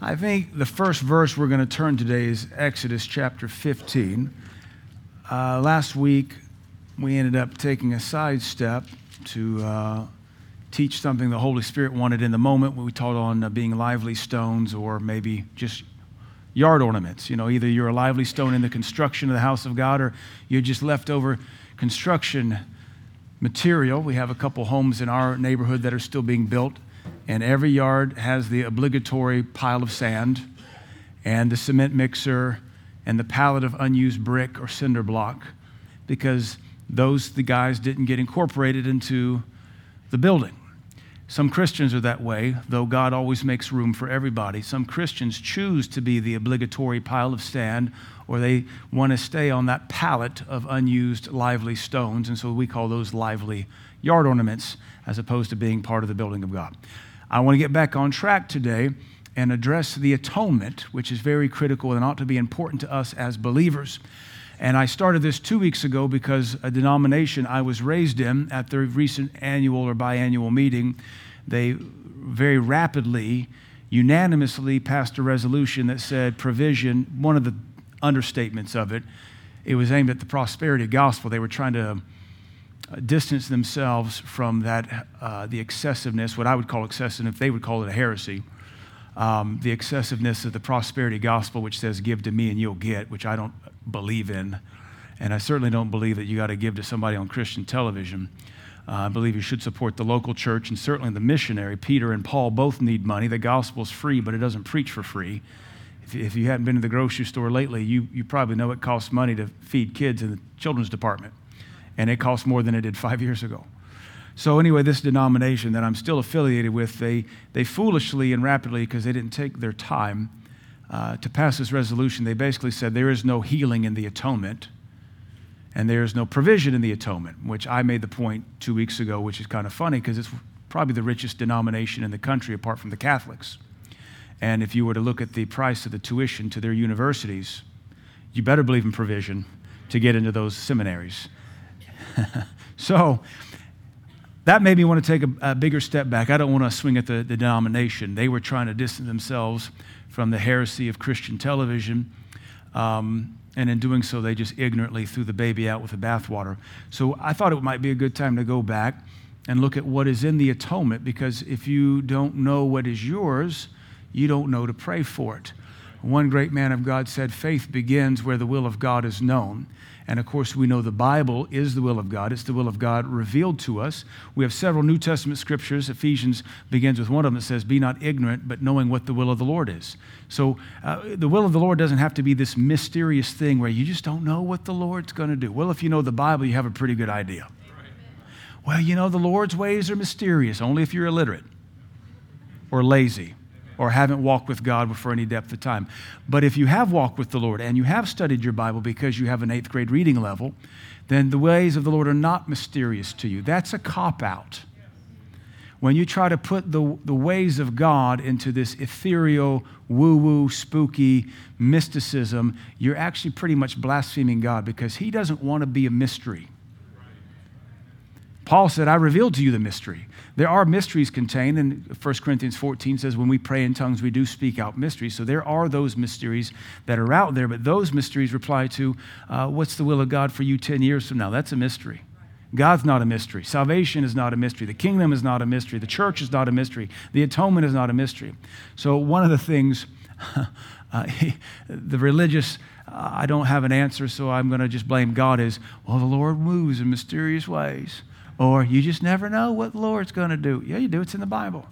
I think the first verse we're going to turn today is Exodus chapter 15. Uh, last week, we ended up taking a sidestep to uh, teach something the Holy Spirit wanted in the moment. We taught on uh, being lively stones or maybe just yard ornaments. You know, either you're a lively stone in the construction of the house of God or you're just leftover construction material. We have a couple homes in our neighborhood that are still being built and every yard has the obligatory pile of sand and the cement mixer and the pallet of unused brick or cinder block because those the guys didn't get incorporated into the building. Some Christians are that way, though God always makes room for everybody. Some Christians choose to be the obligatory pile of sand, or they want to stay on that pallet of unused lively stones, and so we call those lively yard ornaments as opposed to being part of the building of God. I want to get back on track today and address the atonement, which is very critical and ought to be important to us as believers. And I started this two weeks ago because a denomination I was raised in at their recent annual or biannual meeting, they very rapidly, unanimously passed a resolution that said provision, one of the understatements of it, it was aimed at the prosperity gospel. They were trying to distance themselves from that, uh, the excessiveness, what I would call excessiveness, they would call it a heresy, um, the excessiveness of the prosperity gospel, which says, give to me and you'll get, which I don't believe in. And I certainly don't believe that you got to give to somebody on Christian television. Uh, I believe you should support the local church and certainly the missionary. Peter and Paul both need money. The gospel's free, but it doesn't preach for free. If, if you hadn't been to the grocery store lately, you, you probably know it costs money to feed kids in the children's department and it costs more than it did five years ago. So, anyway, this denomination that I'm still affiliated with, they, they foolishly and rapidly, because they didn't take their time uh, to pass this resolution, they basically said there is no healing in the atonement and there is no provision in the atonement, which I made the point two weeks ago, which is kind of funny because it's probably the richest denomination in the country apart from the Catholics. And if you were to look at the price of the tuition to their universities, you better believe in provision to get into those seminaries. so that made me want to take a, a, bigger step back. I don't want to swing at the, the denomination. They were trying to distance themselves from the heresy of Christian television. Um, and in doing so, they just ignorantly threw the baby out with the bathwater. So I thought it might be a good time to go back and look at what is in the atonement because if you don't know what is yours, you don't know to pray for it. One great man of God said, Faith begins where the will of God is known. And of course, we know the Bible is the will of God. It's the will of God revealed to us. We have several New Testament scriptures. Ephesians begins with one of them that says, Be not ignorant, but knowing what the will of the Lord is. So uh, the will of the Lord doesn't have to be this mysterious thing where you just don't know what the Lord's going to do. Well, if you know the Bible, you have a pretty good idea. Well, you know, the Lord's ways are mysterious only if you're illiterate or lazy or haven't walked with God for any depth of time. But if you have walked with the Lord and you have studied your Bible because you have an eighth grade reading level, then the ways of the Lord are not mysterious to you. That's a cop out. When you try to put the, the ways of God into this ethereal, woo woo, spooky mysticism, you're actually pretty much blaspheming God because He doesn't want to be a mystery. Paul said, I revealed to you the mystery. There are mysteries contained, and 1 Corinthians 14 says, when we pray in tongues, we do speak out mysteries. So there are those mysteries that are out there, but those mysteries reply to uh, what's the will of God for you 10 years from now? That's a mystery. God's not a mystery. Salvation is not a mystery. The kingdom is not a mystery. The church is not a mystery. The atonement is not a mystery. So, one of the things, uh, the religious, uh, I don't have an answer, so I'm going to just blame God, is, well, the Lord moves in mysterious ways. Or you just never know what the Lord's going to do. Yeah, you do. It's in the Bible.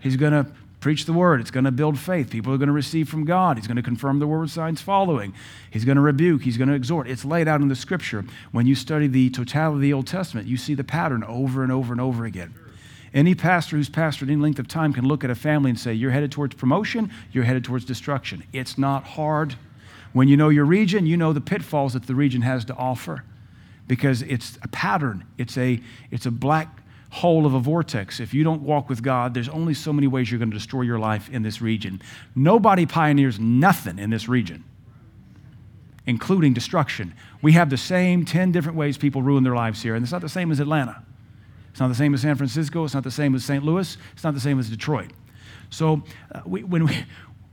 He's going to preach the word. It's going to build faith. People are going to receive from God. He's going to confirm the word signs following. He's going to rebuke. He's going to exhort. It's laid out in the scripture. When you study the totality of the Old Testament, you see the pattern over and over and over again. Any pastor who's pastored any length of time can look at a family and say, You're headed towards promotion, you're headed towards destruction. It's not hard. When you know your region, you know the pitfalls that the region has to offer because it's a pattern. It's a, it's a black hole of a vortex. If you don't walk with God, there's only so many ways you're going to destroy your life in this region. Nobody pioneers nothing in this region, including destruction. We have the same 10 different ways people ruin their lives here, and it's not the same as Atlanta. It's not the same as San Francisco. It's not the same as St. Louis. It's not the same as Detroit. So uh, we, when we,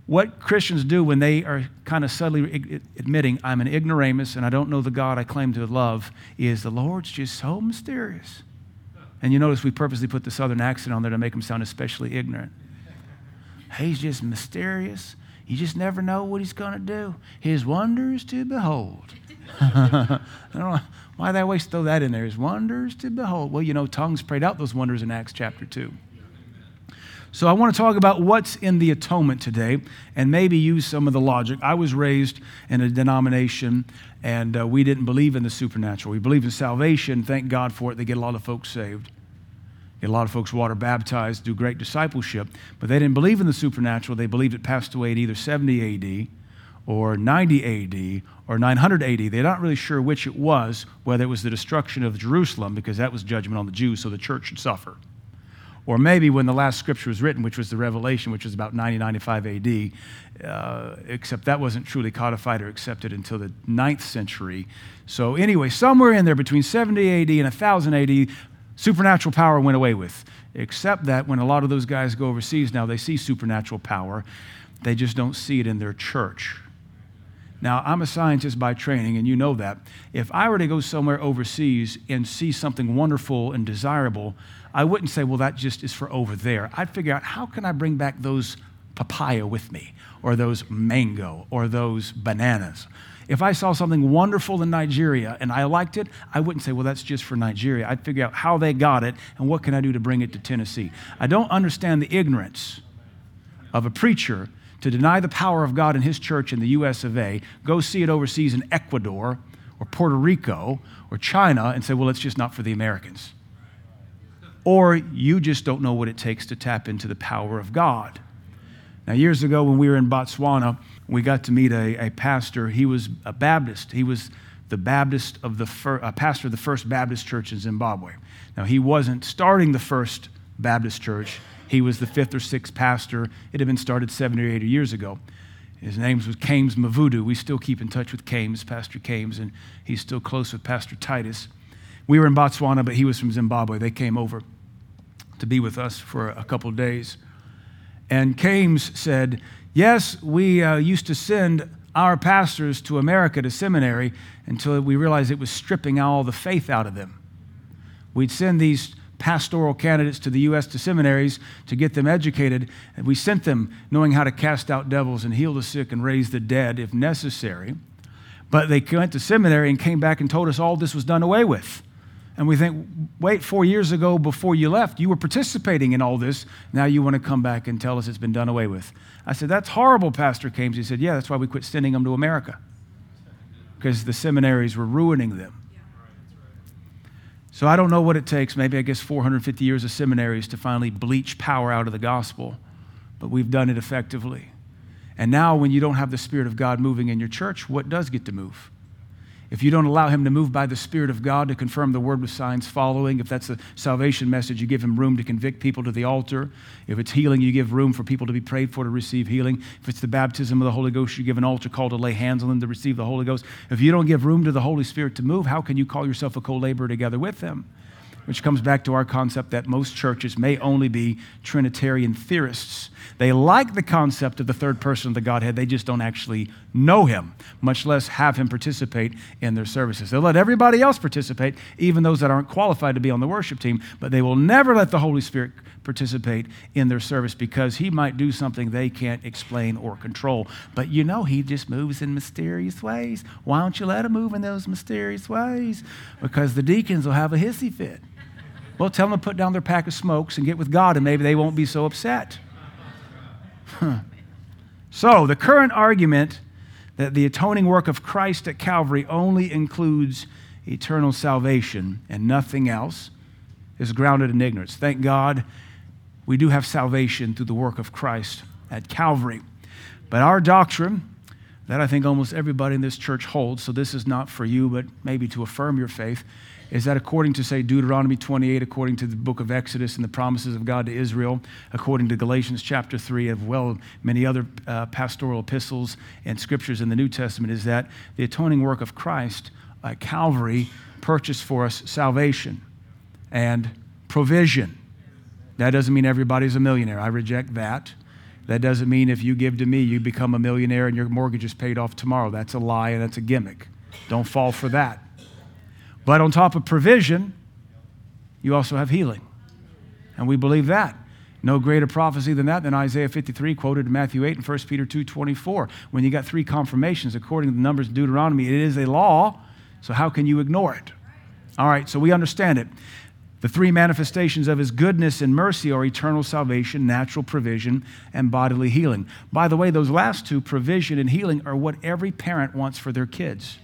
what Christians do when they are kind of subtly admitting, I'm an ignoramus and I don't know the God I claim to love, is the Lord's just so mysterious. And you notice we purposely put the southern accent on there to make him sound especially ignorant. He's just mysterious. You just never know what he's going to do. His wonders to behold. I don't know why they always throw that in there. His wonders to behold. Well, you know, tongues prayed out those wonders in Acts chapter 2. So I want to talk about what's in the atonement today and maybe use some of the logic. I was raised in a denomination and uh, we didn't believe in the supernatural. We believed in salvation. Thank God for it. They get a lot of folks saved. Get a lot of folks water baptized, do great discipleship, but they didn't believe in the supernatural. They believed it passed away in either 70 AD or 90 AD or 900 AD. They're not really sure which it was, whether it was the destruction of Jerusalem, because that was judgment on the Jews, so the church should suffer or maybe when the last scripture was written, which was the Revelation, which was about 90, 95 AD, uh, except that wasn't truly codified or accepted until the 9th century. So, anyway, somewhere in there between 70 AD and 1000 AD, supernatural power went away with. Except that when a lot of those guys go overseas now, they see supernatural power, they just don't see it in their church. Now, I'm a scientist by training, and you know that. If I were to go somewhere overseas and see something wonderful and desirable, I wouldn't say, well, that just is for over there. I'd figure out how can I bring back those papaya with me, or those mango, or those bananas. If I saw something wonderful in Nigeria and I liked it, I wouldn't say, well, that's just for Nigeria. I'd figure out how they got it and what can I do to bring it to Tennessee. I don't understand the ignorance of a preacher to deny the power of God in his church in the US of A, go see it overseas in Ecuador or Puerto Rico or China and say, well, it's just not for the Americans or you just don't know what it takes to tap into the power of God. Now, years ago, when we were in Botswana, we got to meet a, a pastor. He was a Baptist. He was the Baptist of the fir- pastor of the First Baptist Church in Zimbabwe. Now, he wasn't starting the First Baptist Church. He was the fifth or sixth pastor. It had been started 70 or 80 years ago. His name was Kames Mavudu. We still keep in touch with Kames, Pastor Kames, and he's still close with Pastor Titus. We were in Botswana, but he was from Zimbabwe. They came over to be with us for a couple days. And Kames said, Yes, we uh, used to send our pastors to America to seminary until we realized it was stripping all the faith out of them. We'd send these pastoral candidates to the U.S. to seminaries to get them educated, and we sent them knowing how to cast out devils and heal the sick and raise the dead if necessary. But they went to seminary and came back and told us all this was done away with. And we think, wait, four years ago before you left, you were participating in all this. Now you want to come back and tell us it's been done away with. I said, that's horrible, Pastor Kames. He said, yeah, that's why we quit sending them to America, because the seminaries were ruining them. So I don't know what it takes, maybe I guess 450 years of seminaries to finally bleach power out of the gospel, but we've done it effectively. And now, when you don't have the Spirit of God moving in your church, what does get to move? If you don't allow him to move by the Spirit of God to confirm the word with signs following, if that's the salvation message, you give him room to convict people to the altar. If it's healing, you give room for people to be prayed for to receive healing. If it's the baptism of the Holy Ghost, you give an altar call to lay hands on them to receive the Holy Ghost. If you don't give room to the Holy Spirit to move, how can you call yourself a co laborer together with them? which comes back to our concept that most churches may only be Trinitarian theorists. They like the concept of the third person of the Godhead, they just don't actually know him, much less have him participate in their services. They'll let everybody else participate, even those that aren't qualified to be on the worship team, but they will never let the Holy Spirit participate in their service because he might do something they can't explain or control. But you know, he just moves in mysterious ways. Why don't you let him move in those mysterious ways? Because the deacons will have a hissy fit. Well, tell them to put down their pack of smokes and get with God, and maybe they won't be so upset. So, the current argument that the atoning work of Christ at Calvary only includes eternal salvation and nothing else is grounded in ignorance. Thank God we do have salvation through the work of Christ at Calvary. But our doctrine, that I think almost everybody in this church holds, so this is not for you, but maybe to affirm your faith, is that according to, say, Deuteronomy 28, according to the book of Exodus and the promises of God to Israel, according to Galatians chapter 3, as well many other uh, pastoral epistles and scriptures in the New Testament, is that the atoning work of Christ at Calvary purchased for us salvation and provision. That doesn't mean everybody's a millionaire. I reject that. That doesn't mean if you give to me, you become a millionaire and your mortgage is paid off tomorrow. That's a lie and that's a gimmick. Don't fall for that. But on top of provision, you also have healing. And we believe that. No greater prophecy than that than Isaiah 53 quoted in Matthew 8 and 1 Peter 2 24. When you got three confirmations according to the numbers of Deuteronomy, it is a law, so how can you ignore it? All right, so we understand it. The three manifestations of his goodness and mercy are eternal salvation, natural provision, and bodily healing. By the way, those last two, provision and healing, are what every parent wants for their kids,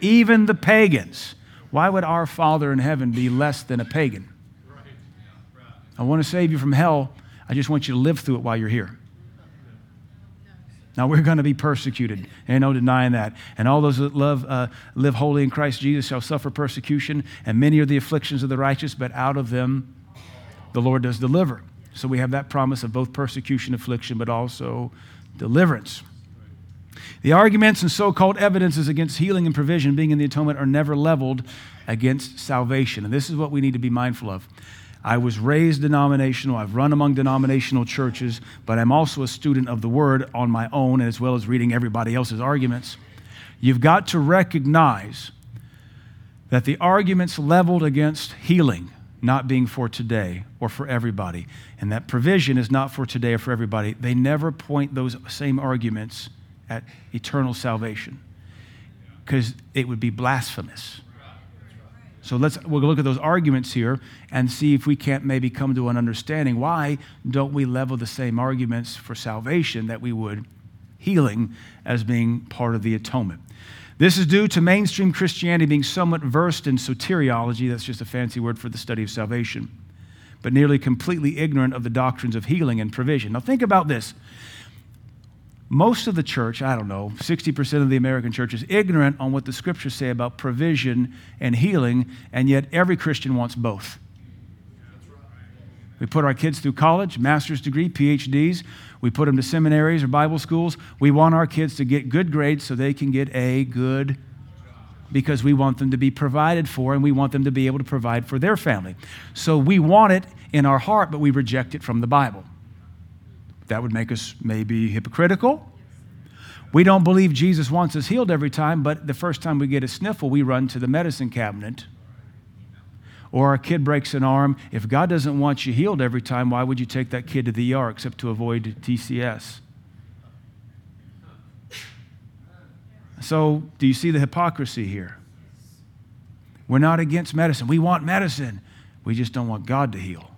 even the pagans. Why would our Father in heaven be less than a pagan? I want to save you from hell. I just want you to live through it while you're here. Now, we're going to be persecuted. Ain't no denying that. And all those that love, uh, live holy in Christ Jesus shall suffer persecution, and many are the afflictions of the righteous, but out of them the Lord does deliver. So we have that promise of both persecution, affliction, but also deliverance. The arguments and so called evidences against healing and provision being in the atonement are never leveled against salvation. And this is what we need to be mindful of. I was raised denominational. I've run among denominational churches, but I'm also a student of the Word on my own, as well as reading everybody else's arguments. You've got to recognize that the arguments leveled against healing not being for today or for everybody, and that provision is not for today or for everybody, they never point those same arguments at eternal salvation because it would be blasphemous. So let's we'll look at those arguments here and see if we can't maybe come to an understanding. Why don't we level the same arguments for salvation that we would healing as being part of the atonement? This is due to mainstream Christianity being somewhat versed in soteriology, that's just a fancy word for the study of salvation, but nearly completely ignorant of the doctrines of healing and provision. Now, think about this most of the church, I don't know, 60% of the American church is ignorant on what the scriptures say about provision and healing, and yet every Christian wants both. We put our kids through college, master's degree, PhDs. We put them to seminaries or Bible schools. We want our kids to get good grades so they can get a good because we want them to be provided for and we want them to be able to provide for their family. So we want it in our heart, but we reject it from the Bible. That would make us maybe hypocritical. We don't believe Jesus wants us healed every time, but the first time we get a sniffle, we run to the medicine cabinet. Or our kid breaks an arm. If God doesn't want you healed every time, why would you take that kid to the ER except to avoid DCS? So, do you see the hypocrisy here? We're not against medicine. We want medicine. We just don't want God to heal.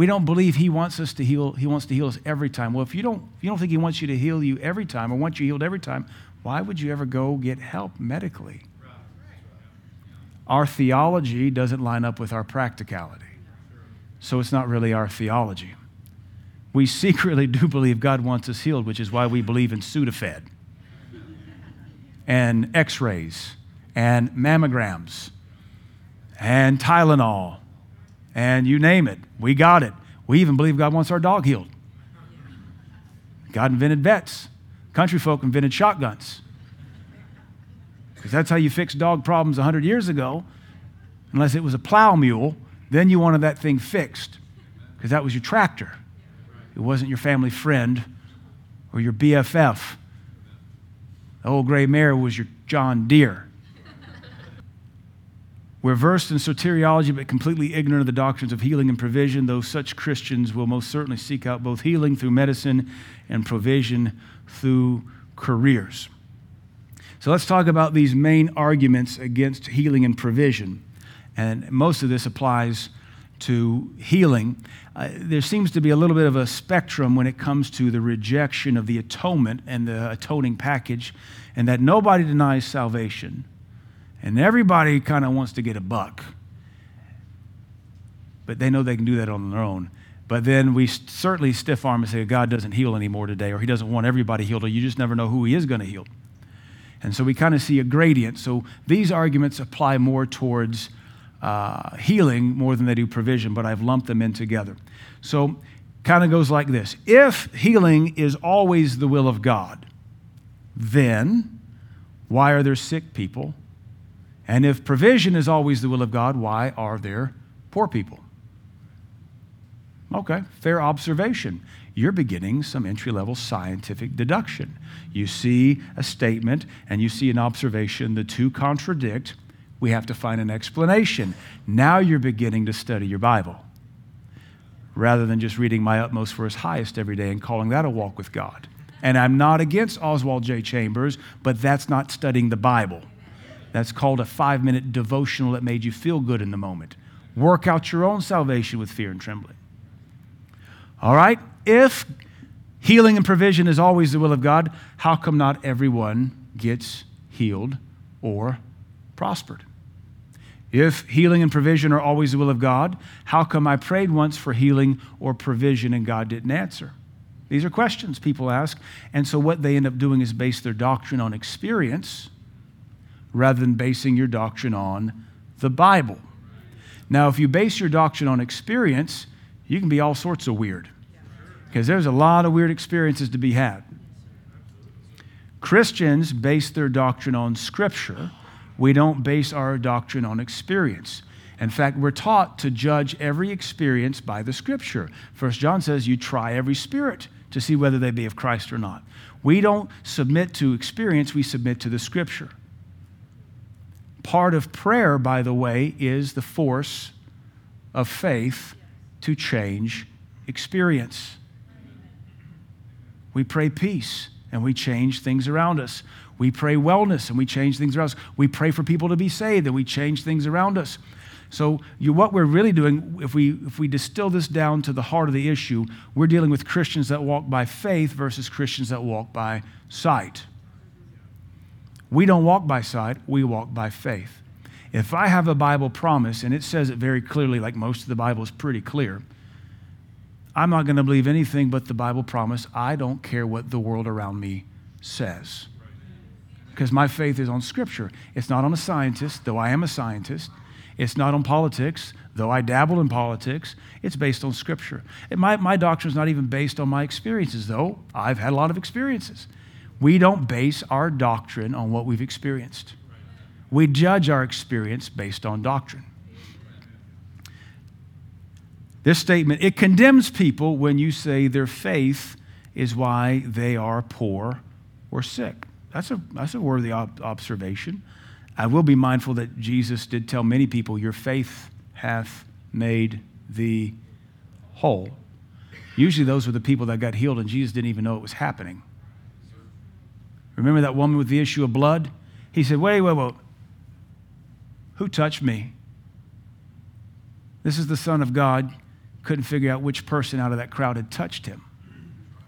We don't believe he wants us to heal. He wants to heal us every time. Well, if you don't, if you don't think he wants you to heal you every time or want you healed every time, why would you ever go get help medically? Our theology doesn't line up with our practicality. So it's not really our theology. We secretly do believe God wants us healed, which is why we believe in Sudafed and x rays and mammograms and Tylenol and you name it, we got it. We even believe God wants our dog healed. God invented vets. Country folk invented shotguns. Because that's how you fixed dog problems 100 years ago. Unless it was a plow mule, then you wanted that thing fixed. Because that was your tractor. It wasn't your family friend or your BFF. The old gray mare was your John Deere. We're versed in soteriology, but completely ignorant of the doctrines of healing and provision, though such Christians will most certainly seek out both healing through medicine and provision through careers. So let's talk about these main arguments against healing and provision. And most of this applies to healing. Uh, there seems to be a little bit of a spectrum when it comes to the rejection of the atonement and the atoning package, and that nobody denies salvation. And everybody kind of wants to get a buck. But they know they can do that on their own. But then we certainly stiff arm and say, God doesn't heal anymore today, or He doesn't want everybody healed, or you just never know who He is going to heal. And so we kind of see a gradient. So these arguments apply more towards uh, healing more than they do provision, but I've lumped them in together. So kind of goes like this If healing is always the will of God, then why are there sick people and if provision is always the will of God, why are there poor people? Okay, fair observation. you're beginning some entry level scientific deduction. You see a statement and you see an observation, the two contradict. We have to find an explanation. Now you're beginning to study your Bible rather than just reading my utmost for his highest every day and calling that a walk with God. And I'm not against Oswald J. Chambers, but that's not studying the Bible. That's called a five minute devotional that made you feel good in the moment. Work out your own salvation with fear and trembling. All right? If healing and provision is always the will of God, how come not everyone gets healed or prospered? If healing and provision are always the will of God, how come I prayed once for healing or provision and God didn't answer? These are questions people ask. And so what they end up doing is base their doctrine on experience rather than basing your doctrine on the Bible. Now, if you base your doctrine on experience, you can be all sorts of weird because there's a lot of weird experiences to be had. Christians base their doctrine on Scripture. We don't base our doctrine on experience. In fact, we're taught to judge every experience by the Scripture. First John says, You try every spirit to see whether they be of Christ or not. We don't submit to experience, we submit to the Scripture. Part of prayer, by the way, is the force of faith to change experience. We pray peace and we change things around us. We pray wellness and we change things around us. We pray for people to be saved and we change things around us. So, you, what we're really doing, if we, if we distill this down to the heart of the issue, we're dealing with Christians that walk by faith versus Christians that walk by sight. We don't walk by sight, we walk by faith. If I have a Bible promise, and it says it very clearly, like most of the Bible is pretty clear, I'm not going to believe anything but the Bible promise. I don't care what the world around me says. Because my faith is on Scripture. It's not on a scientist, though I am a scientist. It's not on politics, though I dabble in politics. It's based on Scripture. And my, my doctrine is not even based on my experiences, though I've had a lot of experiences. We don't base our doctrine on what we've experienced. We judge our experience based on doctrine. This statement, it condemns people when you say their faith is why they are poor or sick. That's a, that's a worthy ob- observation. I will be mindful that Jesus did tell many people, Your faith hath made thee whole. Usually, those were the people that got healed, and Jesus didn't even know it was happening. Remember that woman with the issue of blood? He said, Wait, wait, wait. Who touched me? This is the Son of God. Couldn't figure out which person out of that crowd had touched him.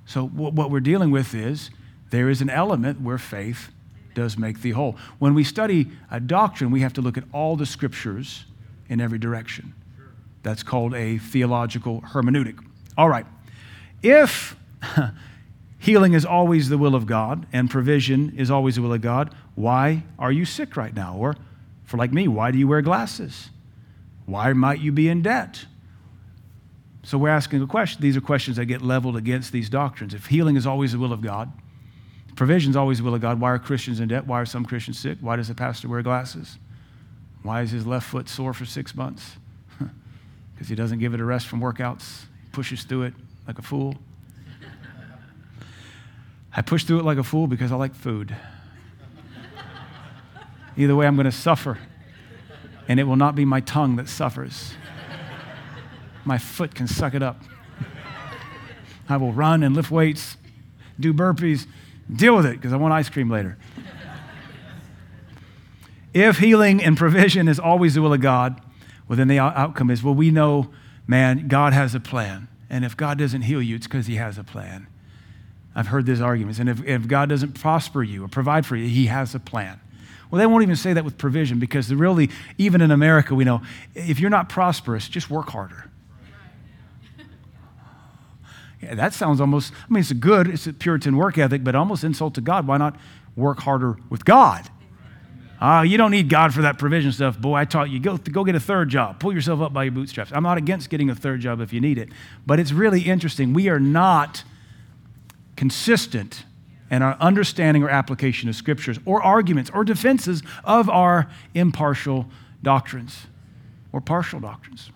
So, what we're dealing with is there is an element where faith does make the whole. When we study a doctrine, we have to look at all the scriptures in every direction. That's called a theological hermeneutic. All right. If healing is always the will of God and provision is always the will of God, why are you sick right now? Or, for like me, why do you wear glasses? Why might you be in debt? So we're asking a question. These are questions that get leveled against these doctrines. If healing is always the will of God, provision is always the will of God, why are Christians in debt? Why are some Christians sick? Why does the pastor wear glasses? Why is his left foot sore for six months? Because he doesn't give it a rest from workouts. He pushes through it like a fool. I push through it like a fool because I like food. Either way, I'm going to suffer. And it will not be my tongue that suffers. My foot can suck it up. I will run and lift weights, do burpees, deal with it because I want ice cream later. if healing and provision is always the will of God, well, then the outcome is well, we know, man, God has a plan. And if God doesn't heal you, it's because He has a plan. I've heard these arguments. And if, if God doesn't prosper you or provide for you, He has a plan. Well, they won't even say that with provision because really, even in America, we know if you're not prosperous, just work harder. Yeah, that sounds almost, I mean, it's a good, it's a Puritan work ethic, but almost insult to God. Why not work harder with God? Uh, you don't need God for that provision stuff. Boy, I taught you, go, go get a third job. Pull yourself up by your bootstraps. I'm not against getting a third job if you need it. But it's really interesting. We are not consistent in our understanding or application of scriptures or arguments or defenses of our impartial doctrines or partial doctrines.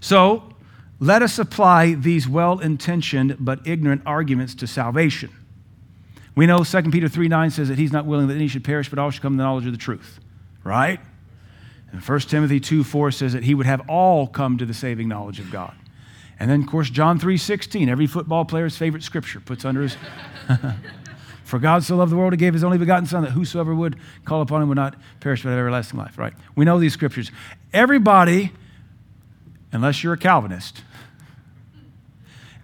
So, let us apply these well intentioned but ignorant arguments to salvation. We know 2 Peter 3 9 says that he's not willing that any should perish, but all should come to the knowledge of the truth, right? And 1 Timothy 2 4 says that he would have all come to the saving knowledge of God. And then, of course, John 3 16, every football player's favorite scripture, puts under his. For God so loved the world, he gave his only begotten Son, that whosoever would call upon him would not perish but have everlasting life, right? We know these scriptures. Everybody, unless you're a Calvinist,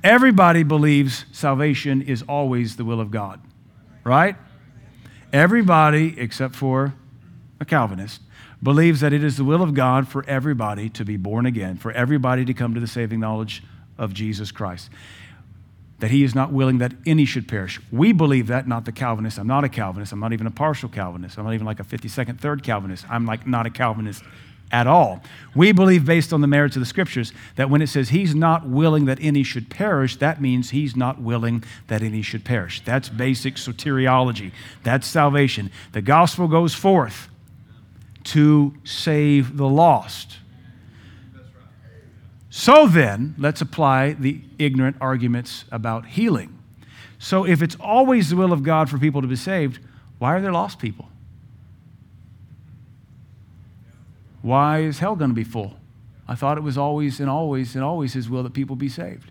everybody believes salvation is always the will of God, right? Everybody, except for a Calvinist, believes that it is the will of God for everybody to be born again, for everybody to come to the saving knowledge of Jesus Christ. That he is not willing that any should perish. We believe that, not the Calvinist. I'm not a Calvinist. I'm not even a partial Calvinist. I'm not even like a 52nd, third Calvinist. I'm like not a Calvinist at all. We believe, based on the merits of the scriptures, that when it says he's not willing that any should perish, that means he's not willing that any should perish. That's basic soteriology. That's salvation. The gospel goes forth to save the lost. So then, let's apply the ignorant arguments about healing. So, if it's always the will of God for people to be saved, why are there lost people? Why is hell going to be full? I thought it was always and always and always His will that people be saved.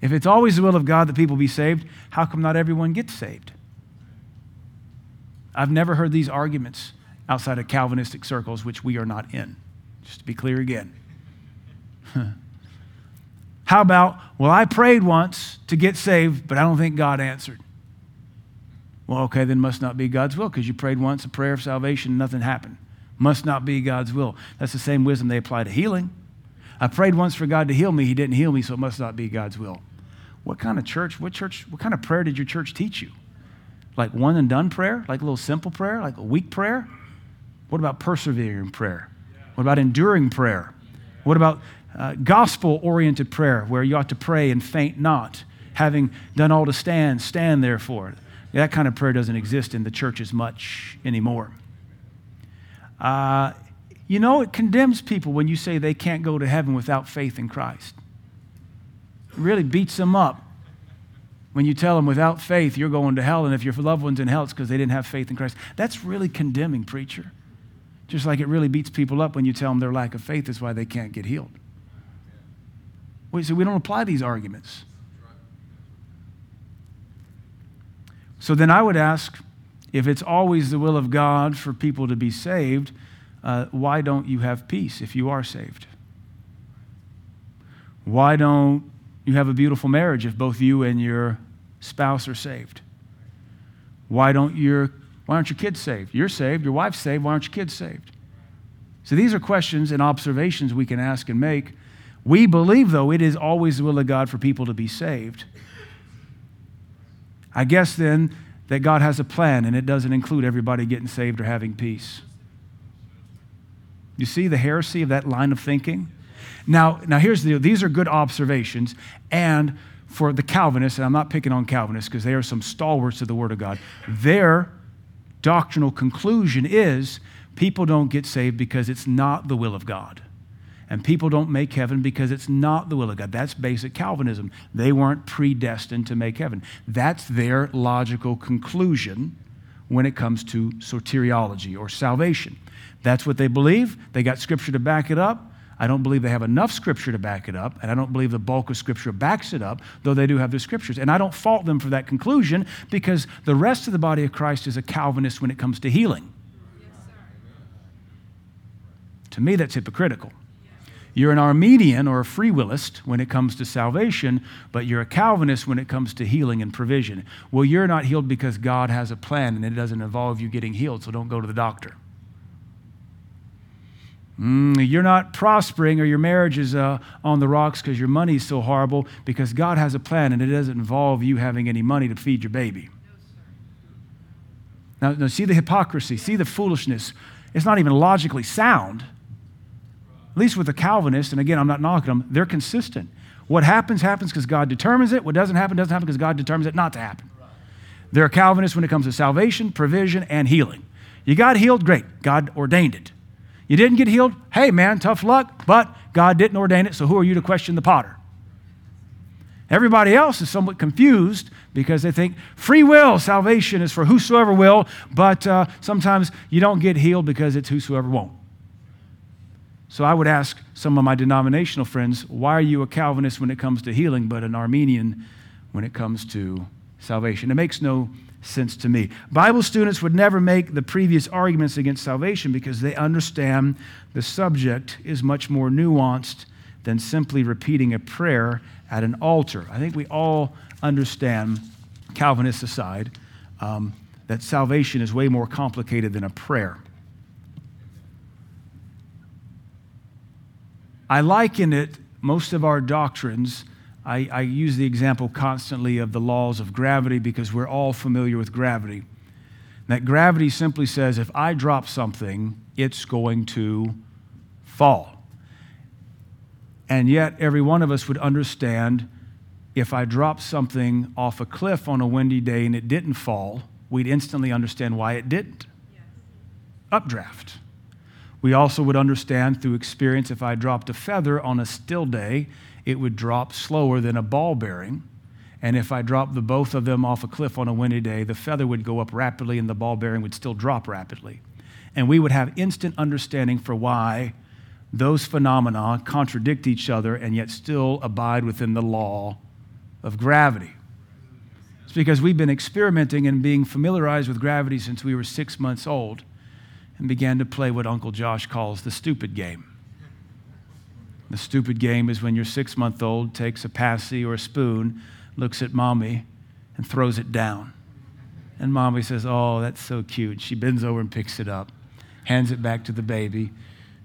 If it's always the will of God that people be saved, how come not everyone gets saved? I've never heard these arguments outside of Calvinistic circles, which we are not in. Just to be clear again. How about, well, I prayed once to get saved, but I don't think God answered. Well, okay, then must not be God's will because you prayed once a prayer of salvation nothing happened. Must not be God's will. That's the same wisdom they apply to healing. I prayed once for God to heal me. He didn't heal me, so it must not be God's will. What kind of church, what church, what kind of prayer did your church teach you? Like one and done prayer? Like a little simple prayer? Like a weak prayer? What about persevering prayer? What about enduring prayer? What about uh, gospel oriented prayer where you ought to pray and faint not? Having done all to stand, stand therefore. That kind of prayer doesn't exist in the churches much anymore. Uh, you know, it condemns people when you say they can't go to heaven without faith in Christ. It really beats them up when you tell them without faith you're going to hell, and if your loved one's in hell, it's because they didn't have faith in Christ. That's really condemning, preacher. Just like it really beats people up when you tell them their lack of faith is why they can't get healed. Wait, so we don't apply these arguments. So then I would ask if it's always the will of God for people to be saved, uh, why don't you have peace if you are saved? Why don't you have a beautiful marriage if both you and your spouse are saved? Why don't your why aren't your kids saved? You're saved, your wife's saved, why aren't your kids saved? So these are questions and observations we can ask and make. We believe, though, it is always the will of God for people to be saved. I guess then that God has a plan and it doesn't include everybody getting saved or having peace. You see the heresy of that line of thinking? Now, now here's the deal. These are good observations. And for the Calvinists, and I'm not picking on Calvinists because they are some stalwarts of the Word of God, their doctrinal conclusion is people don't get saved because it's not the will of God. And people don't make heaven because it's not the will of God. That's basic Calvinism. They weren't predestined to make heaven. That's their logical conclusion when it comes to soteriology or salvation. That's what they believe. They got scripture to back it up. I don't believe they have enough scripture to back it up, and I don't believe the bulk of scripture backs it up, though they do have the scriptures. And I don't fault them for that conclusion because the rest of the body of Christ is a Calvinist when it comes to healing. Yes, to me, that's hypocritical. You're an Arminian or a free willist when it comes to salvation, but you're a Calvinist when it comes to healing and provision. Well, you're not healed because God has a plan and it doesn't involve you getting healed, so don't go to the doctor. Mm, you're not prospering or your marriage is uh, on the rocks because your money's so horrible because God has a plan and it doesn't involve you having any money to feed your baby. Now, now, see the hypocrisy, see the foolishness. It's not even logically sound. At least with the Calvinists, and again, I'm not knocking them, they're consistent. What happens, happens because God determines it. What doesn't happen, doesn't happen because God determines it not to happen. They're Calvinists when it comes to salvation, provision, and healing. You got healed, great. God ordained it. You didn't get healed? Hey, man, tough luck, but God didn't ordain it, so who are you to question the potter? Everybody else is somewhat confused because they think free will, salvation is for whosoever will, but uh, sometimes you don't get healed because it's whosoever won't. So I would ask some of my denominational friends, why are you a Calvinist when it comes to healing, but an Arminian when it comes to salvation? It makes no sense to me. Bible students would never make the previous arguments against salvation because they understand the subject is much more nuanced than simply repeating a prayer at an altar. I think we all understand, Calvinists aside, um, that salvation is way more complicated than a prayer. I liken it, most of our doctrines, I, I, use the example constantly of the laws of gravity because we're all familiar with gravity. That gravity simply says if I drop something, it's going to fall. And yet, every one of us would understand if I dropped something off a cliff on a windy day and it didn't fall, we'd instantly understand why it didn't. Yes. Updraft. We also would understand through experience if I dropped a feather on a still day, it would drop slower than a ball bearing. And if I dropped the both of them off a cliff on a windy day, the feather would go up rapidly and the ball bearing would still drop rapidly. And we would have instant understanding for why those phenomena contradict each other and yet still abide within the law of gravity. It's because we've been experimenting and being familiarized with gravity since we were six months old and began to play what Uncle Josh calls the stupid game. The stupid game is when your six month old takes a passy or a spoon, looks at mommy, and throws it down. And mommy says, Oh, that's so cute. She bends over and picks it up, hands it back to the baby.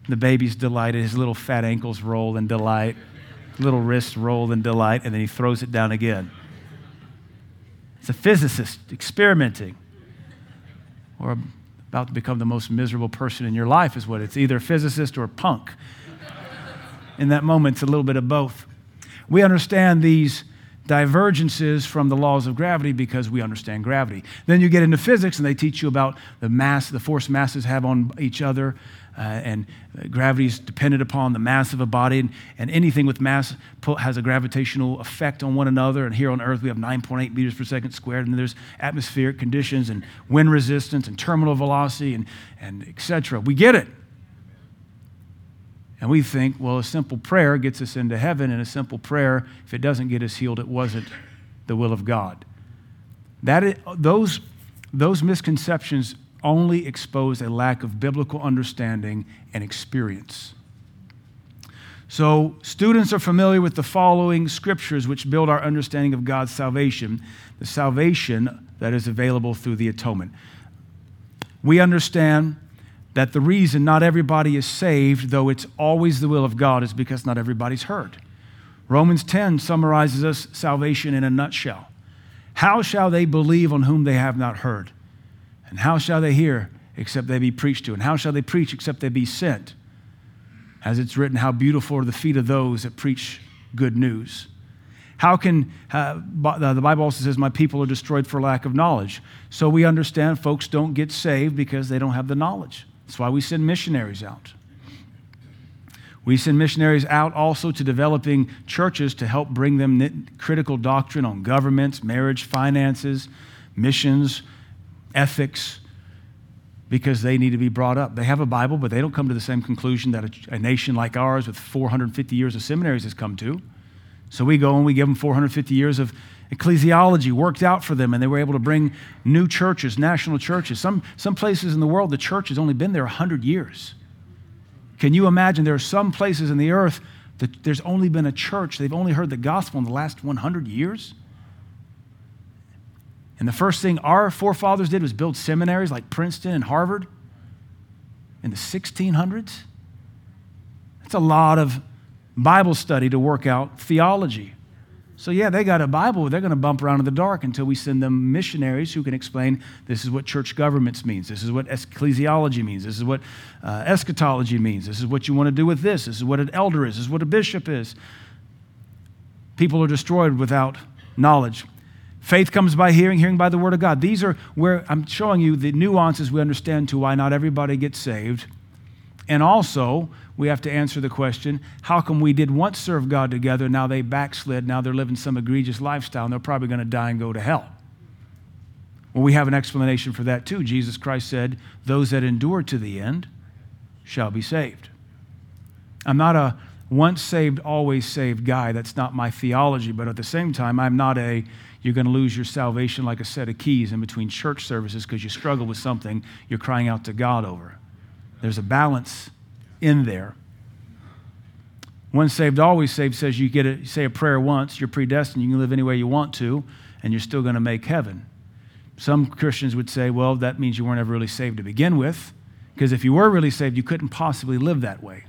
The baby's delighted. His little fat ankles roll in delight, little wrists roll in delight, and then he throws it down again. It's a physicist experimenting or about to become the most miserable person in your life, is what it's either a physicist or a punk. In that moment, it's a little bit of both. We understand these divergences from the laws of gravity because we understand gravity. Then you get into physics and they teach you about the mass, the force masses have on each other, uh, and gravity is dependent upon the mass of a body, and, and anything with mass has a gravitational effect on one another. And here on Earth, we have 9.8 meters per second squared, and there's atmospheric conditions and wind resistance and terminal velocity and, and et cetera. We get it. And we think, well, a simple prayer gets us into heaven, and a simple prayer, if it doesn't get us healed, it wasn't the will of God. That is, those, those misconceptions only expose a lack of biblical understanding and experience. So, students are familiar with the following scriptures which build our understanding of God's salvation, the salvation that is available through the atonement. We understand that the reason not everybody is saved, though it's always the will of God, is because not everybody's heard. Romans 10 summarizes us salvation in a nutshell. How shall they believe on whom they have not heard? And how shall they hear except they be preached to? And how shall they preach except they be sent? As it's written, how beautiful are the feet of those that preach good news. How can, uh, the Bible also says, my people are destroyed for lack of knowledge. So we understand folks don't get saved because they don't have the knowledge. That's why we send missionaries out. We send missionaries out also to developing churches to help bring them critical doctrine on governments, marriage, finances, missions, ethics because they need to be brought up. They have a Bible, but they don't come to the same conclusion that a, a, nation like ours with 450 years of seminaries has come to. So we go and we give them 450 years of ecclesiology worked out for them, and they were able to bring new churches, national churches. Some, some places in the world, the church has only been there 100 years. Can you imagine there are some places in the earth that there's only been a church, they've only heard the gospel in the last 100 years? And the first thing our forefathers did was build seminaries like Princeton and Harvard in the 1600s. That's a lot of Bible study to work out theology. So, yeah, they got a Bible. They're going to bump around in the dark until we send them missionaries who can explain this is what church governments means. This is what ecclesiology means. This is what uh, eschatology means. This is what you want to do with this. This is what an elder is. This is what a bishop is. People are destroyed without knowledge. Faith comes by hearing, hearing by the word of God. These are where I'm showing you the nuances we understand to why not everybody gets saved And also, we have to answer the question how come we did once serve God together, now they backslid, now they're living some egregious lifestyle, and they're probably going to die and go to hell? Well, we have an explanation for that too. Jesus Christ said, Those that endure to the end shall be saved. I'm not a once saved, always saved guy. That's not my theology. But at the same time, I'm not a you're going to lose your salvation like a set of keys in between church services because you struggle with something you're crying out to God over. There's a balance in there. Once saved, always saved says you get a, say a prayer once, you're predestined, you can live any way you want to, and you're still going to make heaven. Some Christians would say, well, that means you weren't ever really saved to begin with, because if you were really saved, you couldn't possibly live that way.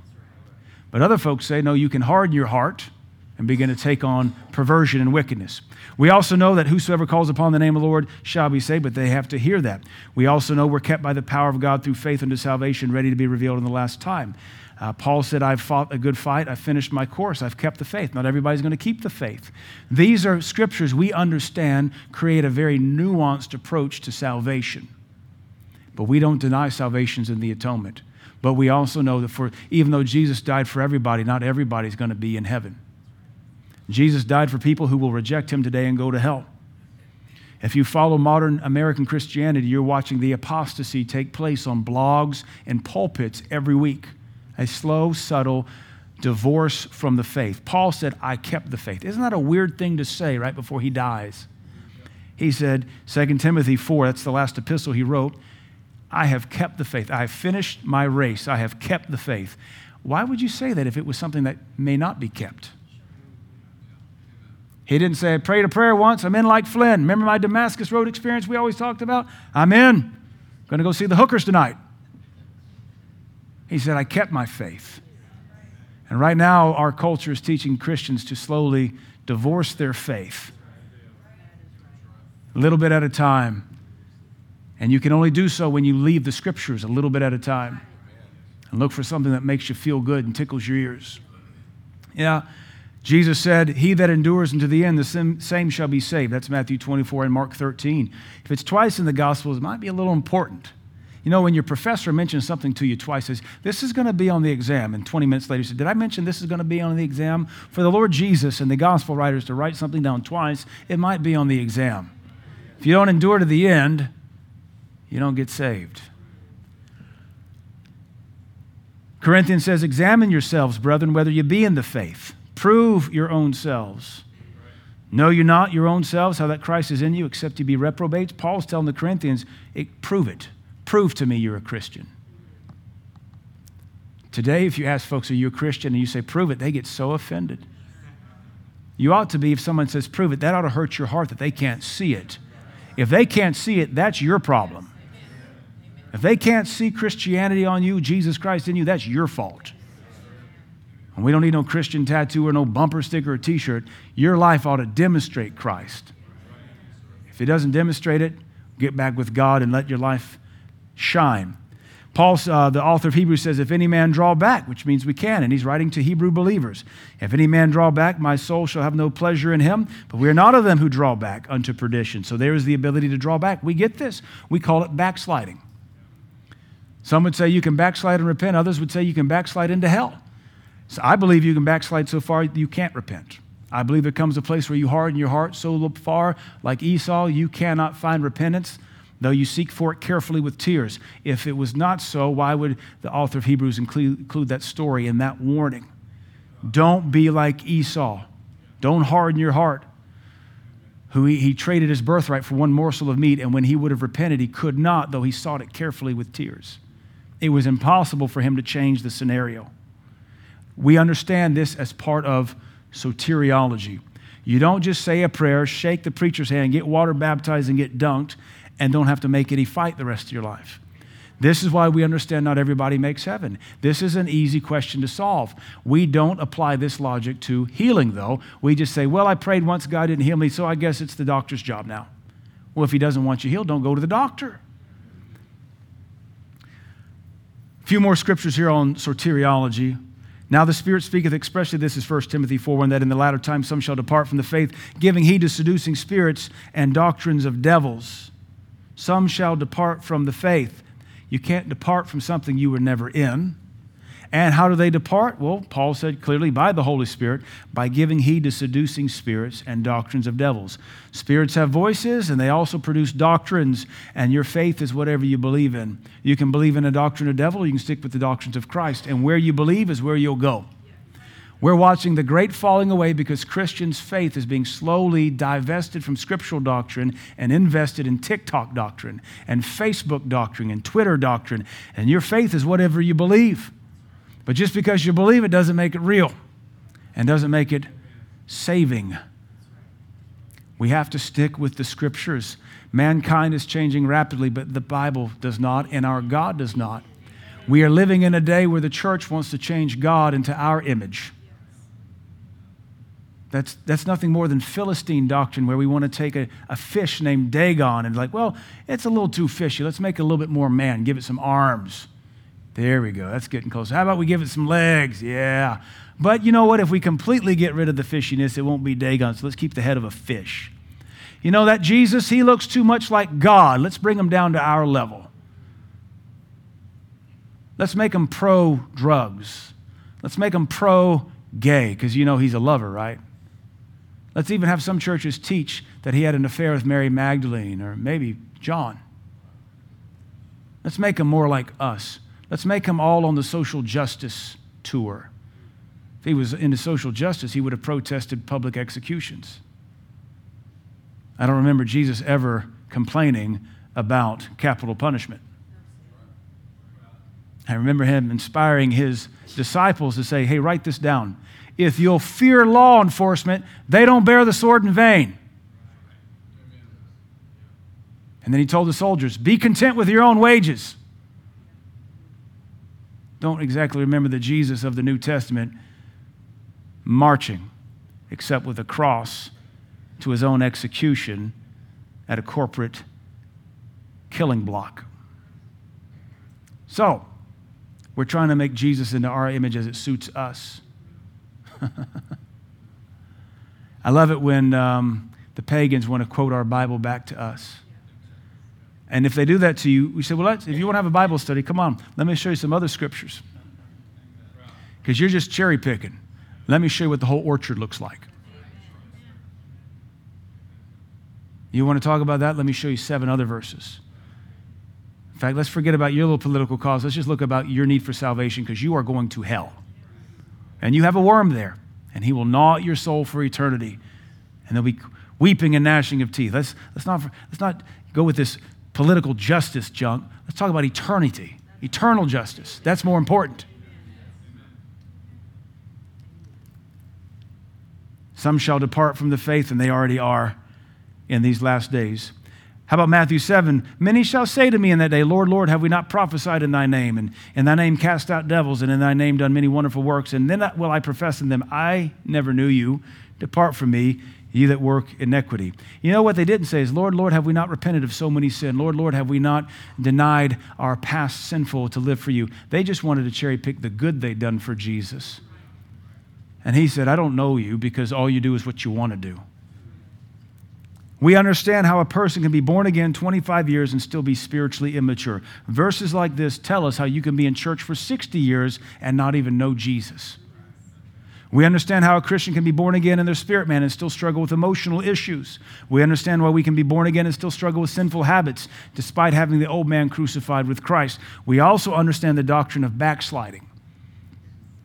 But other folks say, no, you can harden your heart and begin to take on perversion and wickedness. We also know that whosoever calls upon the name of the Lord shall be saved, but they have to hear that. We also know we're kept by the power of God through faith unto salvation, ready to be revealed in the last time. Uh, Paul said, I've fought a good fight. I've finished my course. I've kept the faith. Not everybody's going to keep the faith. These are scriptures we understand create a very nuanced approach to salvation. But we don't deny salvations in the atonement. But we also know that for even though Jesus died for everybody, not everybody's going to be in heaven. Jesus died for people who will reject him today and go to hell. If you follow modern American Christianity, you're watching the apostasy take place on blogs and pulpits every week. A slow, subtle divorce from the faith. Paul said, I kept the faith. Isn't that a weird thing to say right before he dies? He said, 2 Timothy 4, that's the last epistle he wrote, I have kept the faith. I have finished my race. I have kept the faith. Why would you say that if it was something that may not be kept? He didn't say, I prayed a prayer once. I'm in like Flynn. Remember my Damascus Road experience we always talked about? I'm in. Going to go see the hookers tonight. He said, I kept my faith. And right now, our culture is teaching Christians to slowly divorce their faith, a little bit at a time. And you can only do so when you leave the scriptures a little bit at a time and look for something that makes you feel good and tickles your ears. Yeah. Jesus said, He that endures unto the end, the same shall be saved. That's Matthew 24 and Mark 13. If it's twice in the Gospels, it might be a little important. You know, when your professor mentions something to you twice, says, This is going to be on the exam. And 20 minutes later, he said, Did I mention this is going to be on the exam? For the Lord Jesus and the gospel writers to write something down twice, it might be on the exam. If you don't endure to the end, you don't get saved. Corinthians says, Examine yourselves, brethren, whether you be in the faith. Prove your own selves. Know you not your own selves how that Christ is in you, except you be reprobates? Paul's telling the Corinthians, prove it. Prove to me you're a Christian. Today, if you ask folks, Are you a Christian? and you say, Prove it, they get so offended. You ought to be, if someone says, Prove it, that ought to hurt your heart that they can't see it. If they can't see it, that's your problem. If they can't see Christianity on you, Jesus Christ in you, that's your fault. And we don't need no Christian tattoo or no bumper sticker or t shirt. Your life ought to demonstrate Christ. If it doesn't demonstrate it, get back with God and let your life shine. Paul, uh, the author of Hebrews, says, If any man draw back, which means we can, and he's writing to Hebrew believers, if any man draw back, my soul shall have no pleasure in him. But we are not of them who draw back unto perdition. So there is the ability to draw back. We get this. We call it backsliding. Some would say you can backslide and repent, others would say you can backslide into hell. So I believe you can backslide so far you can't repent. I believe there comes a place where you harden your heart so far, like Esau, you cannot find repentance, though you seek for it carefully with tears. If it was not so, why would the author of Hebrews include, that story and that warning? Don't be like Esau. Don't harden your heart. Who he, he traded his birthright for one morsel of meat, and when he would have repented, he could not, though he sought it carefully with tears. It was impossible for him to change the scenario. We understand this as part of soteriology. You don't just say a prayer, shake the preacher's hand, get water baptized, and get dunked, and don't have to make any fight the rest of your life. This is why we understand not everybody makes heaven. This is an easy question to solve. We don't apply this logic to healing, though. We just say, well, I prayed once, God didn't heal me, so I guess it's the doctor's job now. Well, if he doesn't want you healed, don't go to the doctor. A few more scriptures here on soteriology. Now the Spirit speaketh expressly, this is 1 Timothy 4 1, that in the latter time some shall depart from the faith, giving heed to seducing spirits and doctrines of devils. Some shall depart from the faith. You can't depart from something you were never in. And how do they depart? Well, Paul said clearly by the Holy Spirit, by giving heed to seducing spirits and doctrines of devils. Spirits have voices and they also produce doctrines, and your faith is whatever you believe in. You can believe in a doctrine of devil, you can stick with the doctrines of Christ, and where you believe is where you'll go. We're watching the great falling away because Christians' faith is being slowly divested from scriptural doctrine and invested in TikTok doctrine and Facebook doctrine and Twitter doctrine. And your faith is whatever you believe. But just because you believe it doesn't make it real and doesn't make it saving. We have to stick with the scriptures. Mankind is changing rapidly, but the Bible does not, and our God does not. We are living in a day where the church wants to change God into our image. That's, that's nothing more than Philistine doctrine, where we want to take a, a fish named Dagon and, like, well, it's a little too fishy. Let's make it a little bit more man, give it some arms. There we go. That's getting close. How about we give it some legs? Yeah. But you know what? If we completely get rid of the fishiness, it won't be Dagon. So let's keep the head of a fish. You know that Jesus, he looks too much like God. Let's bring him down to our level. Let's make him pro drugs. Let's make him pro gay, because you know he's a lover, right? Let's even have some churches teach that he had an affair with Mary Magdalene or maybe John. Let's make him more like us. Let's make him all on the social justice tour. If he was into social justice, he would have protested public executions. I don't remember Jesus ever complaining about capital punishment. I remember him inspiring his disciples to say, hey, write this down. If you'll fear law enforcement, they don't bear the sword in vain. And then he told the soldiers, be content with your own wages don't exactly remember the Jesus of the New Testament marching, except with a cross to his own execution at a corporate killing block. So, we're trying to make Jesus into our image as it suits us. I love it when um, the pagans want to quote our Bible back to us. And if they do that to you, we say, well, if you want to have a Bible study, come on, let me show you some other scriptures. Because you're just cherry picking. Let me show you what the whole orchard looks like. You want to talk about that? Let me show you seven other verses. In fact, let's forget about your little political cause. Let's just look about your need for salvation because you are going to hell. And you have a worm there, and he will gnaw at your soul for eternity. And there'll be weeping and gnashing of teeth. Let's, let's, not, let's not go with this political justice junk. Let's talk about eternity, eternal justice. That's more important. Some shall depart from the faith, and they already are in these last days. How about Matthew 7? Many shall say to me in that day, Lord, Lord, have we not prophesied in thy name? And in thy name cast out devils, and in thy name done many wonderful works? And then will I profess in them, I never knew you. Depart from me, ye that work iniquity. You know what they didn't say is, Lord, Lord, have we not repented of so many sin? Lord, Lord, have we not denied our past sinful to live for you? They just wanted to cherry pick the good they'd done for Jesus. And he said, I don't know you because all you do is what you want to do. We understand how a person can be born again 25 years and still be spiritually immature. Verses like this tell us how you can be in church for 60 years and not even know Jesus. We understand how a Christian can be born again in their spirit man and still struggle with emotional issues. We understand why we can be born again and still struggle with sinful habits despite having the old man crucified with Christ. We also understand the doctrine of backsliding.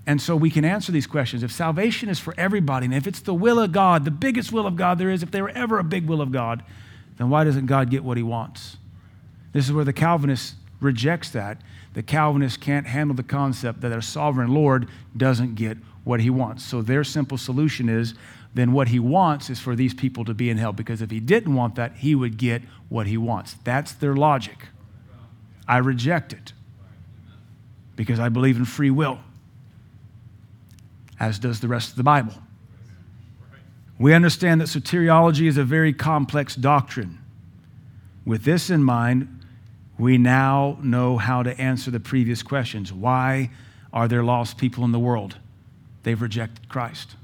And so we can answer these questions. If salvation is for everybody, and if it's the will of God, the biggest will of God there is, if there were ever a big will of God, then why doesn't God get what he wants? This is where the Calvinist rejects that. The Calvinist can't handle the concept that a sovereign Lord doesn't get what he wants. So their simple solution is then what he wants is for these people to be in hell because if he didn't want that, he would get what he wants. That's their logic. I reject it because I believe in free will, as does the rest of the Bible. We understand that soteriology is a very complex doctrine. With this in mind, we now know how to answer the previous questions. Why are there lost people in the world? They've rejected Christ.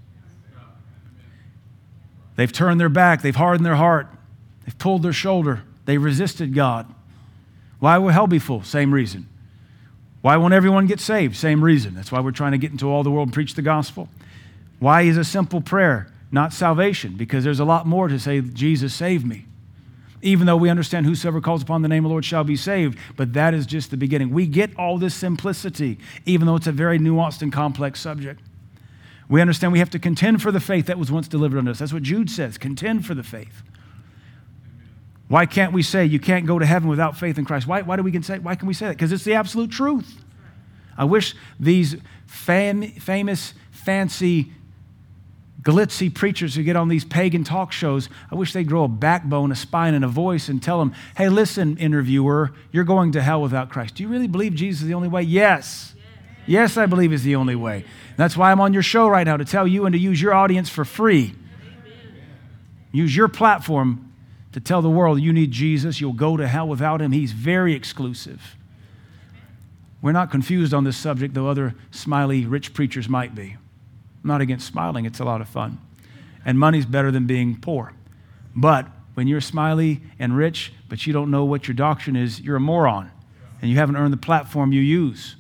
They've turned their back, they've hardened their heart, they've pulled their shoulder, they resisted God. Why will hell be full? Same reason. Why won't everyone get saved? Same reason. That's why we're trying to get into all the world and preach the gospel. Why is a simple prayer not salvation? Because there's a lot more to say, Jesus, save me. Even though we understand whosoever calls upon the name of the Lord shall be saved, but that is just the beginning. We get all this simplicity, even though it's a very nuanced and complex subject. We understand we have to contend for the faith that was once delivered unto us. That's what Jude says contend for the faith. Why can't we say you can't go to heaven without faith in Christ? Why, why, do we can say, why can we say that? Because it's the absolute truth. I wish these fam- famous, fancy, glitzy preachers who get on these pagan talk shows, I wish they'd grow a backbone, a spine, and a voice and tell them, hey, listen, interviewer, you're going to hell without Christ. Do you really believe Jesus is the only way? Yes. Yes, I believe is the only way. That's why I'm on your show right now to tell you and to use your audience for free. Use your platform to tell the world you need Jesus, you'll go to hell without him. He's very exclusive. We're not confused on this subject, though other smiley, rich preachers might be. I'm not against smiling, it's a lot of fun. And money's better than being poor. But when you're smiley and rich, but you don't know what your doctrine is, you're a moron. And you haven't earned the platform you use.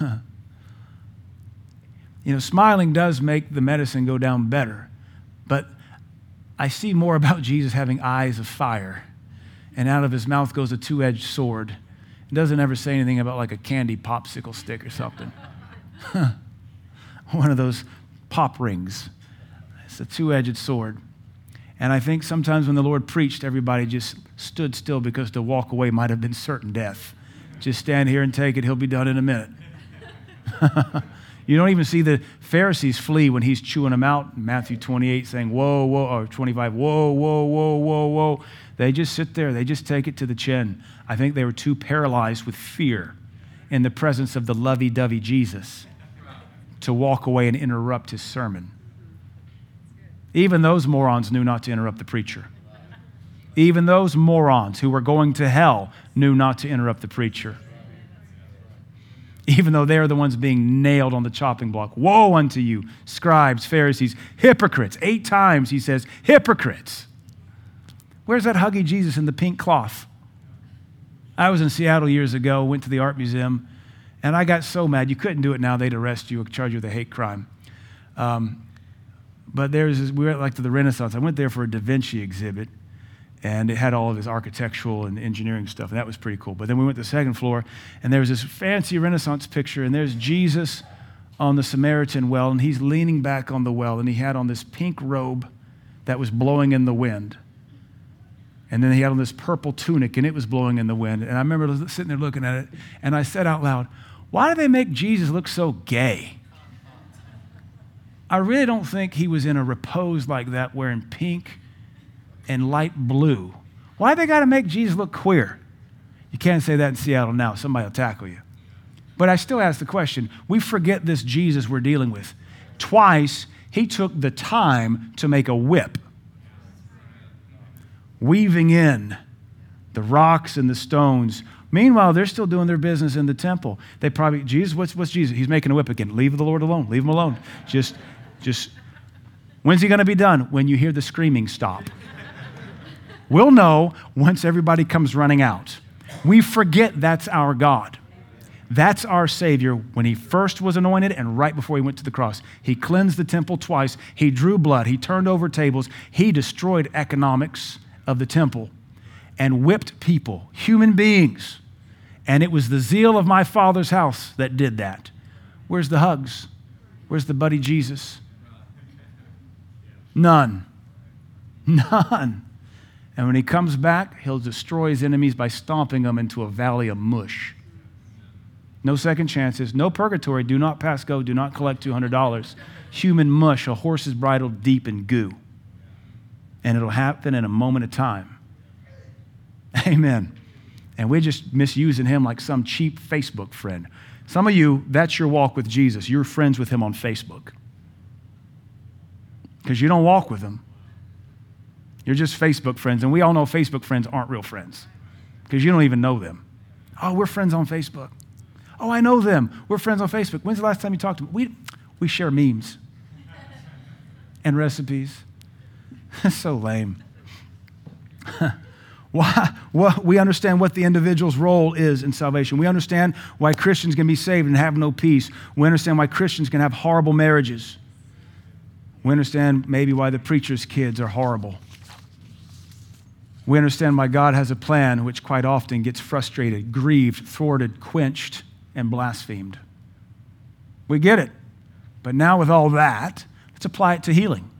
you know, smiling does make the medicine go down better. But I see more about Jesus having eyes of fire, and out of his mouth goes a two edged sword. It doesn't ever say anything about like a candy popsicle stick or something. One of those pop rings. It's a two edged sword. And I think sometimes when the Lord preached, everybody just stood still because to walk away might have been certain death. Just stand here and take it, he'll be done in a minute. You don't even see the Pharisees flee when he's chewing them out. Matthew 28 saying, whoa, whoa, or 25, whoa, whoa, whoa, whoa, whoa. They just sit there. They just take it to the chin. I think they were too paralyzed with fear in the presence of the lovey dovey Jesus to walk away and interrupt his sermon. Even those morons knew not to interrupt the preacher. Even those morons who were going to hell knew not to interrupt the preacher even though they're the ones being nailed on the chopping block. Woe unto you, scribes, Pharisees, hypocrites. Eight times he says, hypocrites. Where's that huggy Jesus in the pink cloth? I was in Seattle years ago, went to the art museum, and I got so mad. You couldn't do it now, they'd arrest you, charge you with a hate crime. Um, but there's we were like to the Renaissance. I went there for a Da Vinci exhibit and it had all of his architectural and engineering stuff, and that was pretty cool. But then we went to the second floor, and there was this fancy Renaissance picture, and there's Jesus on the Samaritan well, and he's leaning back on the well, and he had on this pink robe that was blowing in the wind. And then he had on this purple tunic, and it was blowing in the wind. And I remember sitting there looking at it, and I said out loud, Why do they make Jesus look so gay? I really don't think he was in a repose like that wearing pink and light blue. Why they got to make Jesus look queer? You can't say that in Seattle now. Somebody will tackle you. But I still ask the question we forget this Jesus we're dealing with. Twice, he took the time to make a whip, weaving in the rocks and the stones. Meanwhile, they're still doing their business in the temple. They probably, Jesus, what's, what's Jesus? He's making a whip again. Leave the Lord alone. Leave him alone. Just, just, when's he going to be done? When you hear the screaming stop. We'll know once everybody comes running out. We forget that's our God. That's our Savior when He first was anointed and right before He went to the cross. He cleansed the temple twice. He drew blood. He turned over tables. He destroyed economics of the temple and whipped people, human beings. And it was the zeal of my Father's house that did that. Where's the hugs? Where's the buddy Jesus? None. None. And when he comes back, he'll destroy his enemies by stomping them into a valley of mush. No second chances, no purgatory, do not pass go, do not collect $200. Human mush, a horse's bridle deep in goo. And it'll happen in a moment of time. Amen. And we're just misusing him like some cheap Facebook friend. Some of you, that's your walk with Jesus. You're friends with him on Facebook. Because you don't walk with him. You're just Facebook friends. And we all know Facebook friends aren't real friends because you don't even know them. Oh, we're friends on Facebook. Oh, I know them. We're friends on Facebook. When's the last time you talked to them? We, we share memes and recipes. so lame. Why, well, we understand what the individual's role is in salvation. We understand why Christians can be saved and have no peace. We understand why Christians can have horrible marriages. We understand maybe why the preacher's kids are horrible. We understand why God has a plan which quite often gets frustrated, grieved, thwarted, quenched, and blasphemed. We get it. But now, with all that, let's apply it to healing.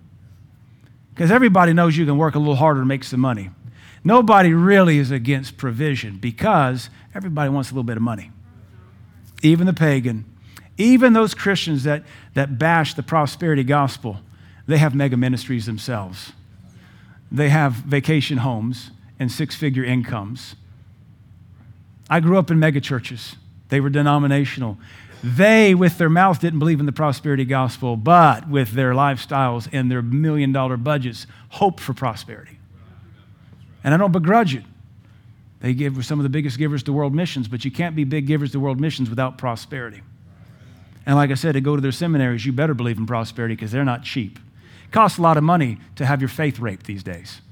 Because everybody knows you can work a little harder to make some money. Nobody really is against provision because everybody wants a little bit of money. Even the pagan, even those Christians that, that bash the prosperity gospel, they have mega ministries themselves. They have vacation homes and six figure incomes. I grew up in mega churches, they were denominational. They, with their mouth, didn't believe in the prosperity gospel, but with their lifestyles and their million dollar budgets, hoped for prosperity. And I don't begrudge it. They give some of the biggest givers to world missions, but you can't be big givers to world missions without prosperity. And like I said, to go to their seminaries, you better believe in prosperity because they're not cheap. Costs a lot of money to have your faith raped these days.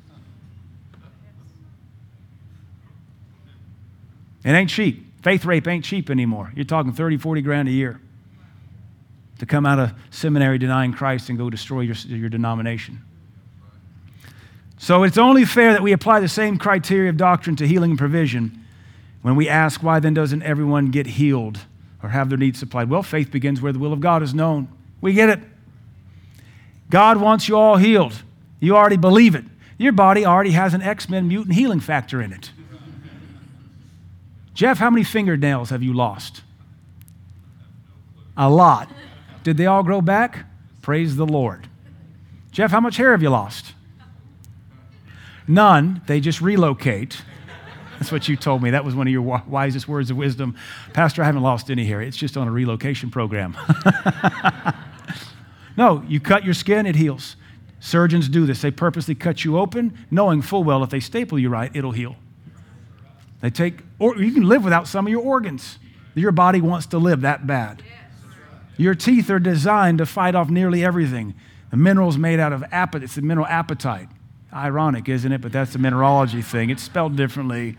It ain't cheap. Faith rape ain't cheap anymore. You're talking 30, 40 grand a year to come out of seminary denying Christ and go destroy your, your denomination. So it's only fair that we apply the same criteria of doctrine to healing and provision when we ask, why then doesn't everyone get healed or have their needs supplied? Well, faith begins where the will of God is known. We get it. God wants you all healed. You already believe it. Your body already has an X Men mutant healing factor in it. Jeff, how many fingernails have you lost? A lot. Did they all grow back? Praise the Lord. Jeff, how much hair have you lost? None, they just relocate. That's what you told me. That was one of your wisest words of wisdom. Pastor, I haven't lost any hair. It's just on a relocation program. no, you cut your skin, it heals. Surgeons do this. They purposely cut you open, knowing full well if they staple you right, it'll heal. They take, or you can live without some of your organs. Your body wants to live that bad. Your teeth are designed to fight off nearly everything. The mineral's made out of apatite. It's the mineral apatite. Ironic, isn't it? But that's a mineralogy thing. It's spelled differently.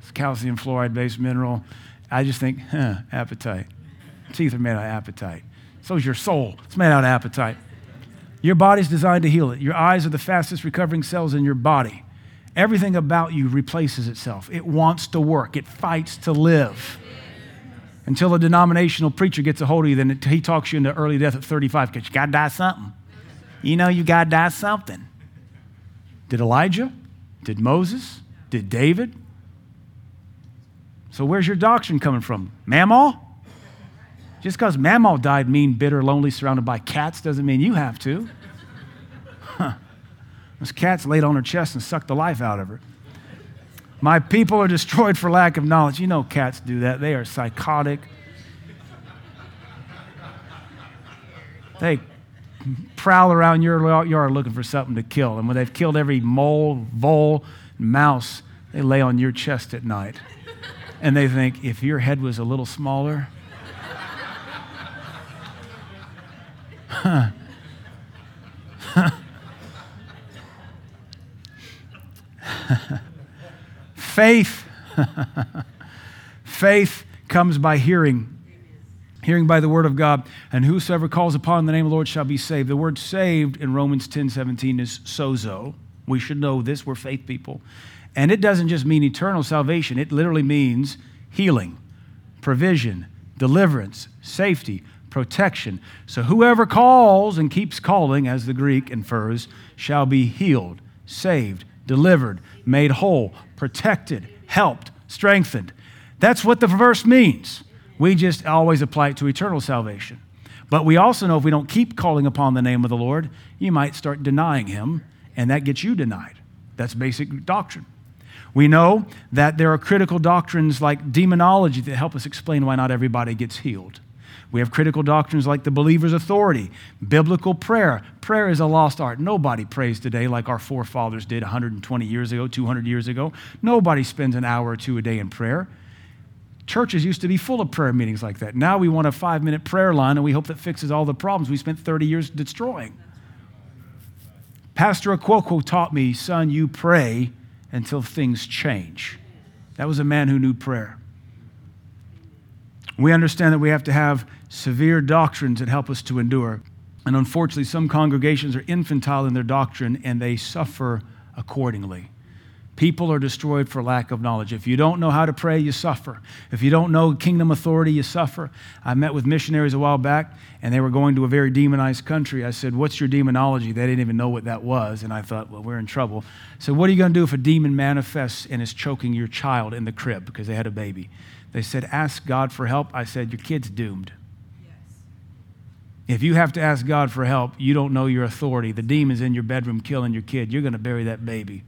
It's calcium fluoride based mineral. I just think, huh, appetite. Teeth are made out of apatite. So is your soul. It's made out of appetite. Your body's designed to heal it. Your eyes are the fastest recovering cells in your body. Everything about you replaces itself. It wants to work, it fights to live. Until a denominational preacher gets a hold of you, then he talks you into early death at 35 because you got to die something. You know, you got to die something. Did Elijah? Did Moses? Did David? So where's your doctrine coming from? Mamaw? Just because Mamaw died mean bitter, lonely, surrounded by cats doesn't mean you have to. Huh. Those cats laid on her chest and sucked the life out of her. My people are destroyed for lack of knowledge. You know cats do that. They are psychotic. They prowl around your yard looking for something to kill. And when they've killed every mole, vole, mouse, they lay on your chest at night. And they think, if your head was a little smaller, faith faith comes by hearing hearing by the word of God, and whosoever calls upon the name of the Lord shall be saved. The word saved in Romans 10 17 is sozo. We should know this. We're faith people. And it doesn't just mean eternal salvation, it literally means healing, provision, deliverance, safety, protection. So whoever calls and keeps calling, as the Greek infers, shall be healed, saved, delivered, made whole, protected, helped, strengthened. That's what the verse means. We just always apply it to eternal salvation. But we also know if we don't keep calling upon the name of the Lord, you might start denying him, and that gets you denied. That's basic doctrine. We know that there are critical doctrines like demonology that help us explain why not everybody gets healed. We have critical doctrines like the believer's authority, biblical prayer. Prayer is a lost art. Nobody prays today like our forefathers did 120 years ago, 200 years ago. Nobody spends an hour or two a day in prayer. Churches used to be full of prayer meetings like that. Now we want a five minute prayer line and we hope that fixes all the problems we spent 30 years destroying. Pastor Aquoko taught me, son, you pray until things change. That was a man who knew prayer. We understand that we have to have severe doctrines that help us to endure. And unfortunately, some congregations are infantile in their doctrine and they suffer accordingly. People are destroyed for lack of knowledge. If you don't know how to pray, you suffer. If you don't know kingdom authority, you suffer. I met with missionaries a while back, and they were going to a very demonized country. I said, What's your demonology? They didn't even know what that was. And I thought, Well, we're in trouble. So, what are you going to do if a demon manifests and is choking your child in the crib because they had a baby? They said, Ask God for help. I said, Your kid's doomed. If you have to ask God for help, you don't know your authority. The demon's in your bedroom killing your kid. You're going to bury that baby.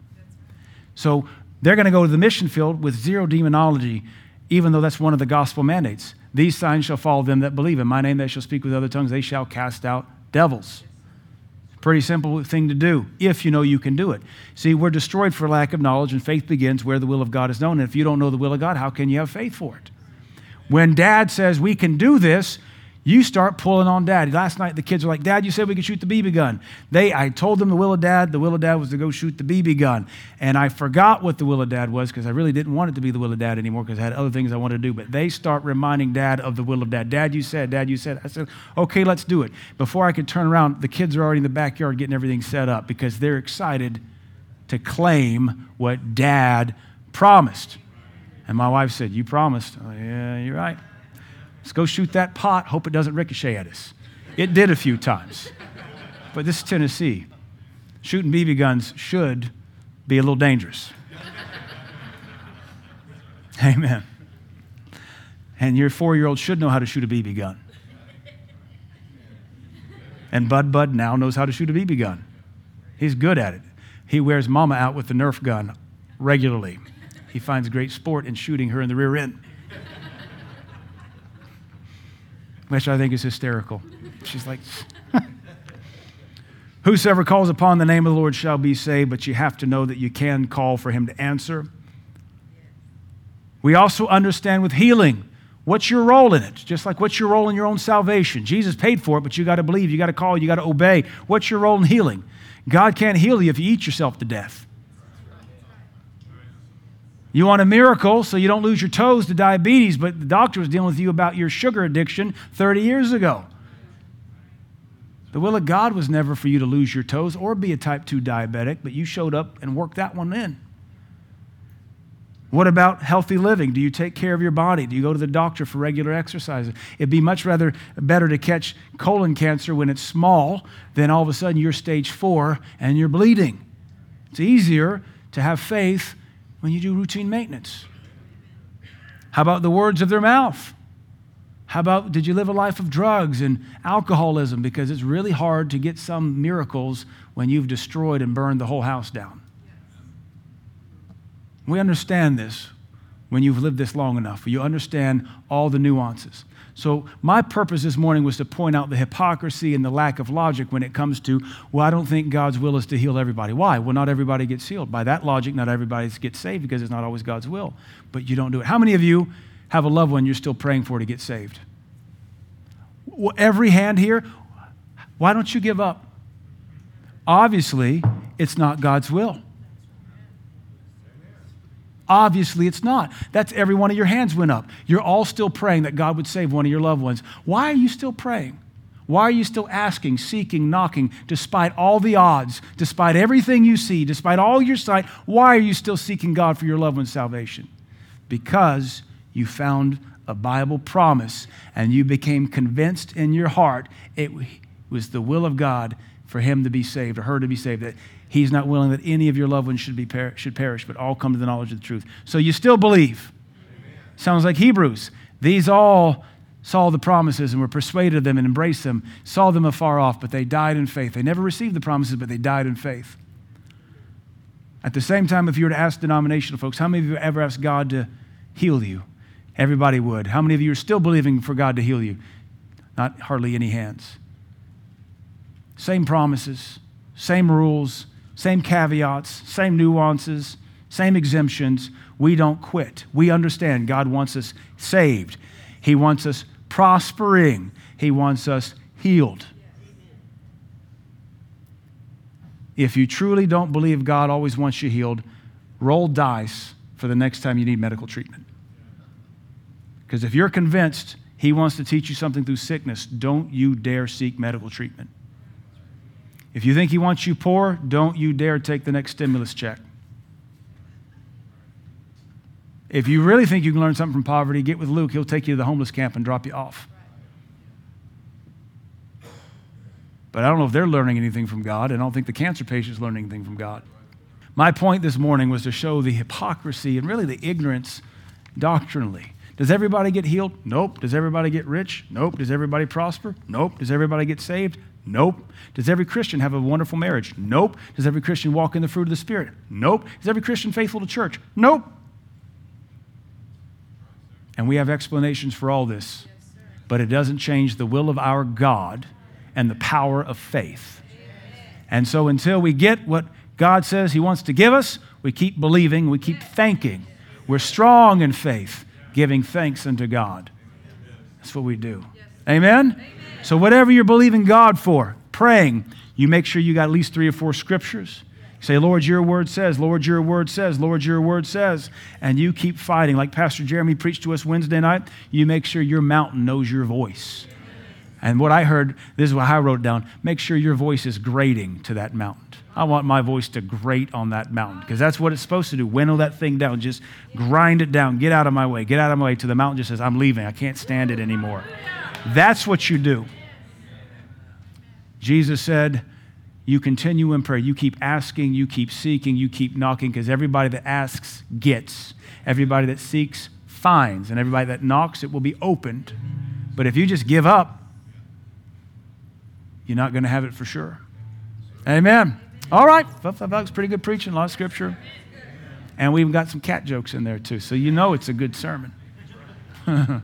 So they're going to go to the mission field with zero demonology, even though that's one of the gospel mandates. These signs shall follow them that believe. In my name they shall speak with other tongues. They shall cast out devils. Pretty simple thing to do if you know you can do it. See, we're destroyed for lack of knowledge, and faith begins where the will of God is known. And if you don't know the will of God, how can you have faith for it? When dad says we can do this, you start pulling on dad. Last night the kids were like, Dad, you said we could shoot the BB gun. They, I told them the will of dad. The will of dad was to go shoot the BB gun. And I forgot what the will of dad was because I really didn't want it to be the will of dad anymore because I had other things I wanted to do. But they start reminding dad of the will of dad. Dad, you said, Dad, you said. I said, okay, let's do it. Before I could turn around, the kids are already in the backyard getting everything set up because they're excited to claim what dad promised. And my wife said, You promised. Oh, yeah, you're right. Let's go shoot that pot, hope it doesn't ricochet at us. It did a few times. But this is Tennessee. Shooting BB guns should be a little dangerous. Amen. And your four year old should know how to shoot a BB gun. And Bud Bud now knows how to shoot a BB gun. He's good at it. He wears mama out with the Nerf gun regularly. He finds great sport in shooting her in the rear end. Which I think is hysterical. She's like, Whosoever calls upon the name of the Lord shall be saved, but you have to know that you can call for him to answer. We also understand with healing what's your role in it, just like what's your role in your own salvation. Jesus paid for it, but you got to believe, you got to call, you got to obey. What's your role in healing? God can't heal you if you eat yourself to death. You want a miracle so you don't lose your toes to diabetes, but the doctor was dealing with you about your sugar addiction 30 years ago. The will of God was never for you to lose your toes or be a type 2 diabetic, but you showed up and worked that one in. What about healthy living? Do you take care of your body? Do you go to the doctor for regular exercise? It'd be much rather better to catch colon cancer when it's small than all of a sudden you're stage four and you're bleeding. It's easier to have faith when you do routine maintenance? How about the words of their mouth? How about did you live a life of drugs and alcoholism? Because it's really hard to get some miracles when you've destroyed and burned the whole house down. We understand this when you've lived this long enough. You understand all the nuances. So, my purpose this morning was to point out the hypocrisy and the lack of logic when it comes to, well, I don't think God's will is to heal everybody. Why? Well, not everybody gets healed. By that logic, not everybody gets saved because it's not always God's will. But you don't do it. How many of you have a loved one you're still praying for to get saved? Well, every hand here, why don't you give up? Obviously, it's not God's will. Obviously, it's not. That's every one of your hands went up. You're all still praying that God would save one of your loved ones. Why are you still praying? Why are you still asking, seeking, knocking, despite all the odds, despite everything you see, despite all your sight? Why are you still seeking God for your loved one's salvation? Because you found a Bible promise and you became convinced in your heart it was the will of God for him to be saved or her to be saved. He's not willing that any of your loved ones should, be per- should perish, but all come to the knowledge of the truth. So you still believe. Amen. Sounds like Hebrews. These all saw the promises and were persuaded of them and embraced them, saw them afar off, but they died in faith. They never received the promises, but they died in faith. At the same time, if you were to ask denominational folks, how many of you ever asked God to heal you? Everybody would. How many of you are still believing for God to heal you? Not hardly any hands. Same promises, same rules, same caveats, same nuances, same exemptions. We don't quit. We understand God wants us saved, He wants us prospering, He wants us healed. If you truly don't believe God always wants you healed, roll dice for the next time you need medical treatment. Because if you're convinced he wants to teach you something through sickness, don't you dare seek medical treatment. If you think he wants you poor, don't you dare take the next stimulus check. If you really think you can learn something from poverty, get with Luke. He'll take you to the homeless camp and drop you off. But I don't know if they're learning anything from God, and I don't think the cancer patient's learning anything from God. My point this morning was to show the hypocrisy and really the ignorance doctrinally. Does everybody get healed? Nope. Does everybody get rich? Nope. Does everybody prosper? Nope. Does everybody get saved? Nope. Does every Christian have a wonderful marriage? Nope. Does every Christian walk in the fruit of the Spirit? Nope. Is every Christian faithful to church? Nope. And we have explanations for all this, but it doesn't change the will of our God and the power of faith. And so until we get what God says He wants to give us, we keep believing, we keep thanking. We're strong in faith, giving thanks unto God. That's what we do. Amen? So, whatever you're believing God for, praying, you make sure you got at least three or four scriptures. Say, Lord, your word says, Lord, your word says, Lord, your word says. And you keep fighting. Like Pastor Jeremy preached to us Wednesday night, you make sure your mountain knows your voice. And what I heard, this is what I wrote down make sure your voice is grating to that mountain. I want my voice to grate on that mountain because that's what it's supposed to do. Winnow that thing down, just grind it down. Get out of my way. Get out of my way to the mountain just says, I'm leaving. I can't stand it anymore. That's what you do. Jesus said, You continue in prayer. You keep asking, you keep seeking, you keep knocking because everybody that asks gets. Everybody that seeks finds. And everybody that knocks, it will be opened. But if you just give up, you're not going to have it for sure. Amen. All right. That was pretty good preaching, a lot of scripture. And we even got some cat jokes in there too. So you know it's a good sermon.